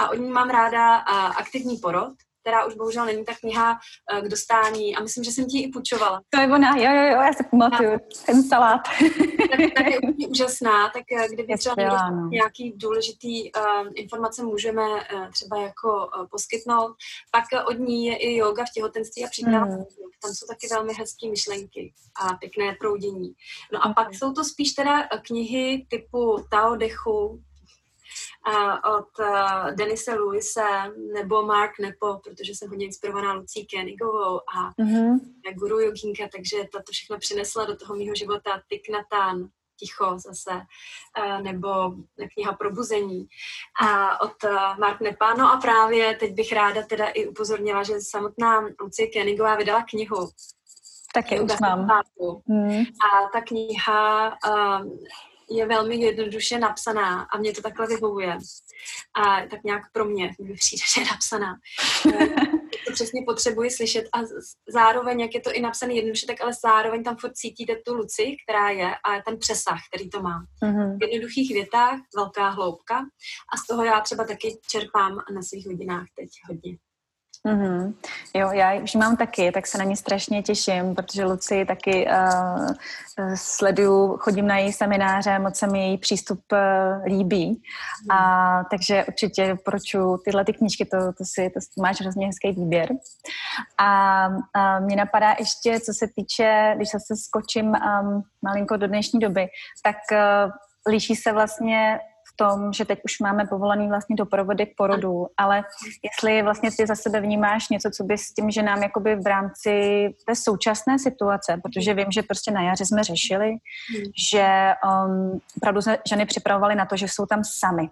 A od ní mám ráda a, aktivní porod, která už bohužel není ta kniha uh, k dostání a myslím, že jsem ti i půjčovala. To je ona, jo, jo, jo, já se pamatuju, ten salát. tak, tak je úplně úžasná, tak eh, kdyby třeba no. nějaký důležitý uh, informace můžeme uh, třeba jako uh, poskytnout. Pak od ní je i yoga v těhotenství a příprava. Mm. Tam jsou taky velmi hezké myšlenky a pěkné proudění. No a pak jsou to spíš teda knihy typu Tao Dechu, od uh, Denise Luise nebo Mark Nepo, protože jsem hodně inspirovaná Lucí Koenigovou a mm-hmm. guru jogínka, takže to všechno přinesla do toho mého života Thich Nhat ticho zase, uh, nebo kniha Probuzení a od uh, Mark Nepa. No a právě teď bych ráda teda i upozornila, že samotná Lucie Koenigová vydala knihu Taky už mám. Hmm. A ta kniha je velmi jednoduše napsaná a mě to takhle vyhovuje. A tak nějak pro mě mi přijde, že je napsaná. to přesně potřebuji slyšet a zároveň, jak je to i napsané jednoduše, tak ale zároveň tam furt cítíte tu luci, která je a ten přesah, který to má. Mm-hmm. V jednoduchých větách velká hloubka a z toho já třeba taky čerpám na svých hodinách teď hodně. Mm-hmm. Jo, já už mám taky, tak se na ní strašně těším, protože Luci taky uh, sleduju, chodím na její semináře, moc se mi její přístup uh, líbí. Mm. A takže určitě proču tyhle ty knížky, to, to, si, to máš hrozně hezký výběr. A, a mě napadá ještě, co se týče, když se skočím um, malinko do dnešní doby, tak uh, líší se vlastně tom, že teď už máme povolený vlastně doprovody k porodu, ale jestli vlastně ty za sebe vnímáš něco, co by s tím ženám jakoby v rámci té současné situace, protože vím, že prostě na jaře jsme řešili, hmm. že um, opravdu se ženy připravovaly na to, že jsou tam sami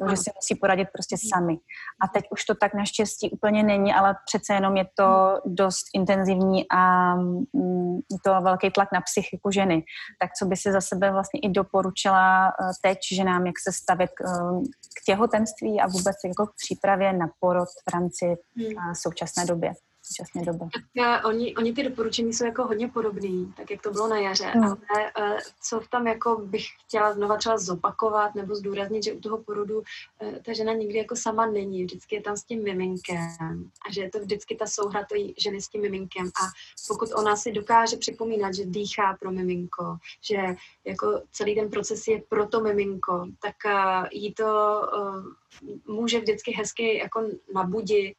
jo, že si musí poradit prostě sami. A teď už to tak naštěstí úplně není, ale přece jenom je to dost intenzivní a mm, je to velký tlak na psychiku ženy. Tak co by si za sebe vlastně i doporučila eh, teď ženám, jak se stavit k, eh, k těhotenství a vůbec jako k přípravě na porod v rámci hmm. současné době současné době. Tak uh, oni, oni ty doporučení jsou jako hodně podobný, tak jak to bylo na jaře, hmm. ale uh, co tam jako bych chtěla znova třeba zopakovat nebo zdůraznit, že u toho porodu uh, ta žena nikdy jako sama není, vždycky je tam s tím miminkem a že je to vždycky ta souhra té ženy s tím miminkem a pokud ona si dokáže připomínat, že dýchá pro miminko, že jako celý ten proces je pro to miminko, tak uh, jí to uh, může vždycky hezky jako nabudit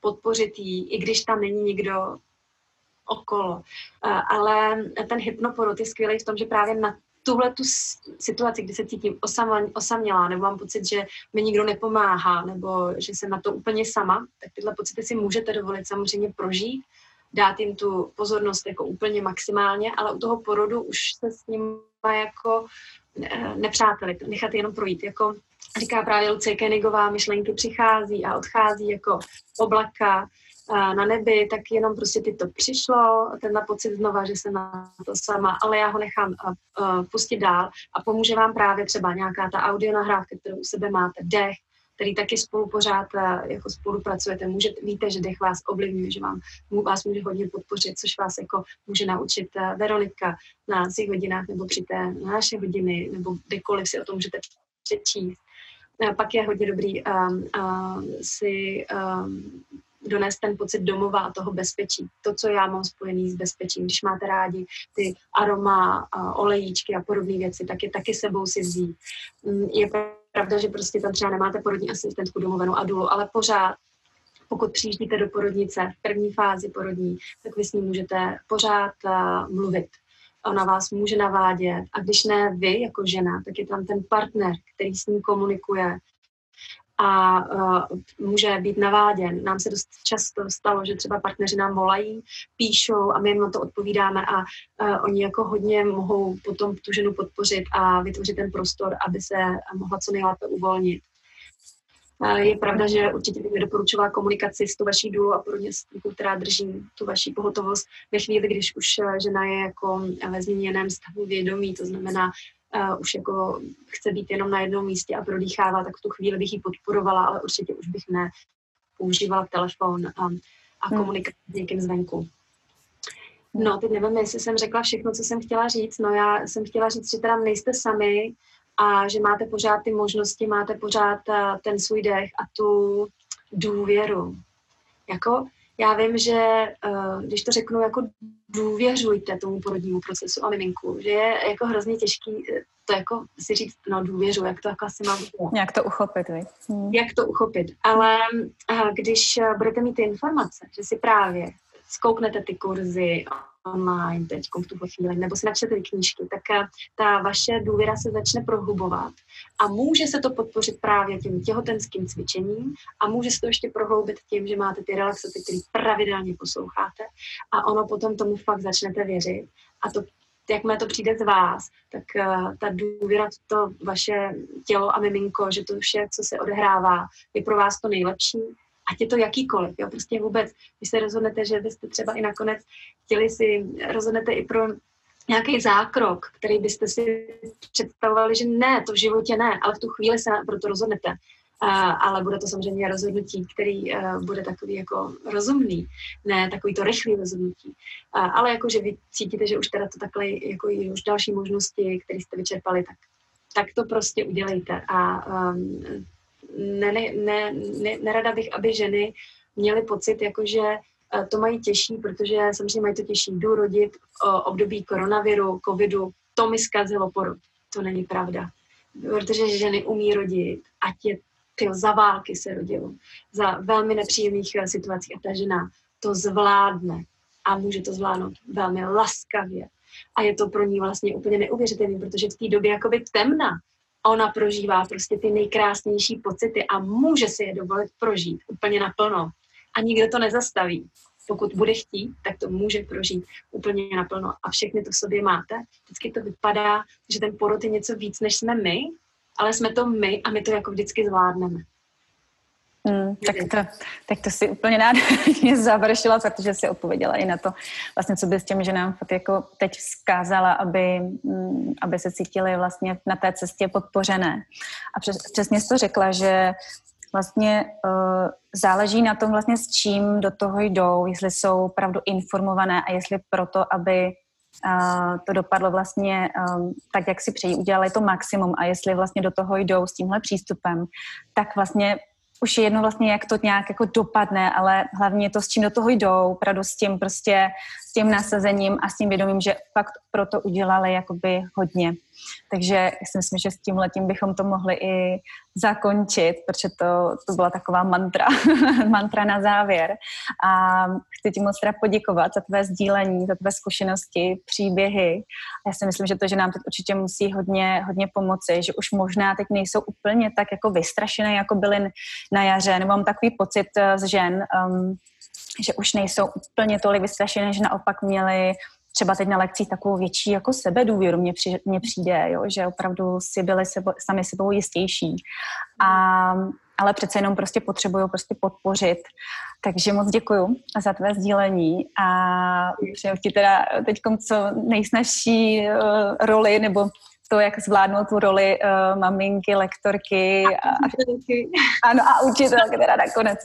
podpořit jí, i když tam není nikdo okolo. Ale ten hypnoporod je skvělý v tom, že právě na tuhle tu situaci, kdy se cítím osamělá, nebo mám pocit, že mi nikdo nepomáhá, nebo že jsem na to úplně sama, tak tyhle pocity si můžete dovolit samozřejmě prožít, dát jim tu pozornost jako úplně maximálně, ale u toho porodu už se s ním jako eh, nepřáteli, nechat jenom projít, jako říká právě Lucie Kenigová, myšlenky přichází a odchází jako oblaka na nebi, tak jenom prostě ty to přišlo, tenhle pocit znova, že jsem na to sama, ale já ho nechám pustit dál a pomůže vám právě třeba nějaká ta audio nahrávka, kterou u sebe máte, dech, který taky spolu pořád jako spolupracujete. Můžete, víte, že dech vás ovlivňuje, že vám, vás může hodně podpořit, což vás jako může naučit Veronika na svých hodinách nebo při té na naše hodiny, nebo kdekoliv si o tom můžete přečíst. A pak je hodně dobrý um, uh, si um, donést ten pocit domova a toho bezpečí. To, co já mám spojený s bezpečím. Když máte rádi ty aroma, uh, olejíčky a podobné věci, tak je taky sebou si vzít. Um, je pravda, že prostě tam třeba nemáte porodní asistentku domovenou a dulu, ale pořád pokud přijíždíte do porodnice v první fázi porodní, tak vy s ní můžete pořád uh, mluvit ona vás může navádět a když ne vy jako žena, tak je tam ten partner, který s ním komunikuje a uh, může být naváděn. Nám se dost často stalo, že třeba partneři nám volají, píšou a my jim na to odpovídáme a uh, oni jako hodně mohou potom tu ženu podpořit a vytvořit ten prostor, aby se mohla co nejlépe uvolnit. Je pravda, že určitě bych nedoporučovala komunikaci s tou vaší důlu a podobně, která drží tu vaší pohotovost ve chvíli, když už eh, žena je jako ve změněném stavu vědomí, to znamená, uh, už jako chce být jenom na jednom místě a prodýchává, tak v tu chvíli bych ji podporovala, ale určitě už bych ne používala telefon a, a hmm. komunikaci s někým zvenku. No, teď nevím, jestli jsem řekla všechno, co jsem chtěla říct. No, já jsem chtěla říct, že teda nejste sami, a že máte pořád ty možnosti, máte pořád eh, ten svůj dech a tu důvěru. Jako, já vím, že uh, když to řeknu, jako důvěřujte tomu porodnímu procesu a miminku, že je jako hrozně těžký eh, to jako si říct, no důvěřu, jak to jako asi mám. Jak to uchopit, vy? Hmm. Jak to uchopit. Ale když budete mít ty informace, že si právě zkouknete ty kurzy online teď v tuhle chvíli, nebo si načtete ty knížky, tak eh, ta vaše důvěra se začne prohlubovat a může se to podpořit právě tím těhotenským cvičením a může se to ještě prohloubit tím, že máte ty relaxace, které pravidelně posloucháte a ono potom tomu fakt začnete věřit. A to jakmile to přijde z vás, tak uh, ta důvěra, to vaše tělo a miminko, že to vše, co se odehrává, je pro vás to nejlepší ať je to jakýkoliv, jo, prostě vůbec, když se rozhodnete, že byste třeba i nakonec chtěli si, rozhodnete i pro nějaký zákrok, který byste si představovali, že ne, to v životě ne, ale v tu chvíli se pro to rozhodnete. Uh, ale bude to samozřejmě rozhodnutí, který uh, bude takový jako rozumný, ne takový to rychlý rozhodnutí. Uh, ale jako, že vy cítíte, že už teda to takhle, jako i už další možnosti, které jste vyčerpali, tak, tak to prostě udělejte. A um, ne, ne, ne, nerada bych, aby ženy měly pocit, jakože eh, to mají těžší, protože samozřejmě mají to těžší. Jdu rodit o období koronaviru, covidu, to mi zkazilo porod. To není pravda. Protože ženy umí rodit, ať je tyjo, za války se rodilo, za velmi nepříjemných eh, situací a ta žena to zvládne a může to zvládnout velmi laskavě. A je to pro ní vlastně úplně neuvěřitelné, protože v té době jakoby temna, ona prožívá prostě ty nejkrásnější pocity a může si je dovolit prožít úplně naplno. A nikdo to nezastaví. Pokud bude chtít, tak to může prožít úplně naplno. A všechny to v sobě máte. Vždycky to vypadá, že ten porod je něco víc, než jsme my, ale jsme to my a my to jako vždycky zvládneme. Hmm, tak, to, tak to si úplně nádherně završila, protože si odpověděla i na to, vlastně, co bys těm ženám jako teď vzkázala, aby, mm, aby se cítili vlastně na té cestě podpořené. A přes, přesně jsi to řekla, že vlastně uh, záleží na tom vlastně s čím do toho jdou, jestli jsou opravdu informované a jestli proto, aby uh, to dopadlo vlastně um, tak, jak si přejí, udělali to maximum a jestli vlastně do toho jdou s tímhle přístupem, tak vlastně už je jedno vlastně, jak to nějak jako dopadne, ale hlavně to, s čím do toho jdou, opravdu s tím prostě, s tím nasazením a s tím vědomím, že fakt pro to udělali jakoby hodně. Takže já si myslím, že s tím letím bychom to mohli i zakončit, protože to, to byla taková mantra, mantra na závěr. A chci ti moc teda poděkovat za tvé sdílení, za tvé zkušenosti, příběhy. Já si myslím, že to, že nám teď určitě musí hodně, hodně pomoci, že už možná teď nejsou úplně tak jako vystrašené, jako byly na jaře, nebo mám takový pocit eh, z žen, um, že už nejsou úplně tolik vystrašené, že naopak měli třeba teď na lekcích takovou větší jako sebedůvěru mně, při, mně přijde, jo, že opravdu si byli sebo, sami sebou jistější. A, ale přece jenom prostě potřebují prostě podpořit. Takže moc děkuju za tvé sdílení a přeju ti teda teď co nejsnažší uh, roli nebo to, jak zvládnout tu roli uh, maminky, lektorky a, a, ano, a učitelky teda nakonec.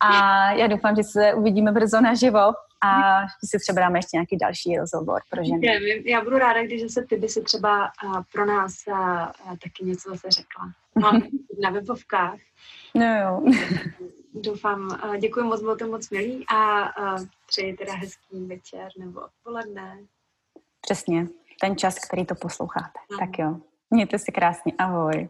A já doufám, že se uvidíme brzo naživo a že si třeba dáme ještě nějaký další rozhovor pro ženy. Já budu ráda, když zase ty by si třeba uh, pro nás uh, taky něco zase řekla. Mám na webovkách. No jo. Doufám, děkuji moc, bylo to moc milý a přeji teda hezký večer nebo odpoledne. Přesně ten čas, který to posloucháte. Tak jo, mějte si krásně, ahoj.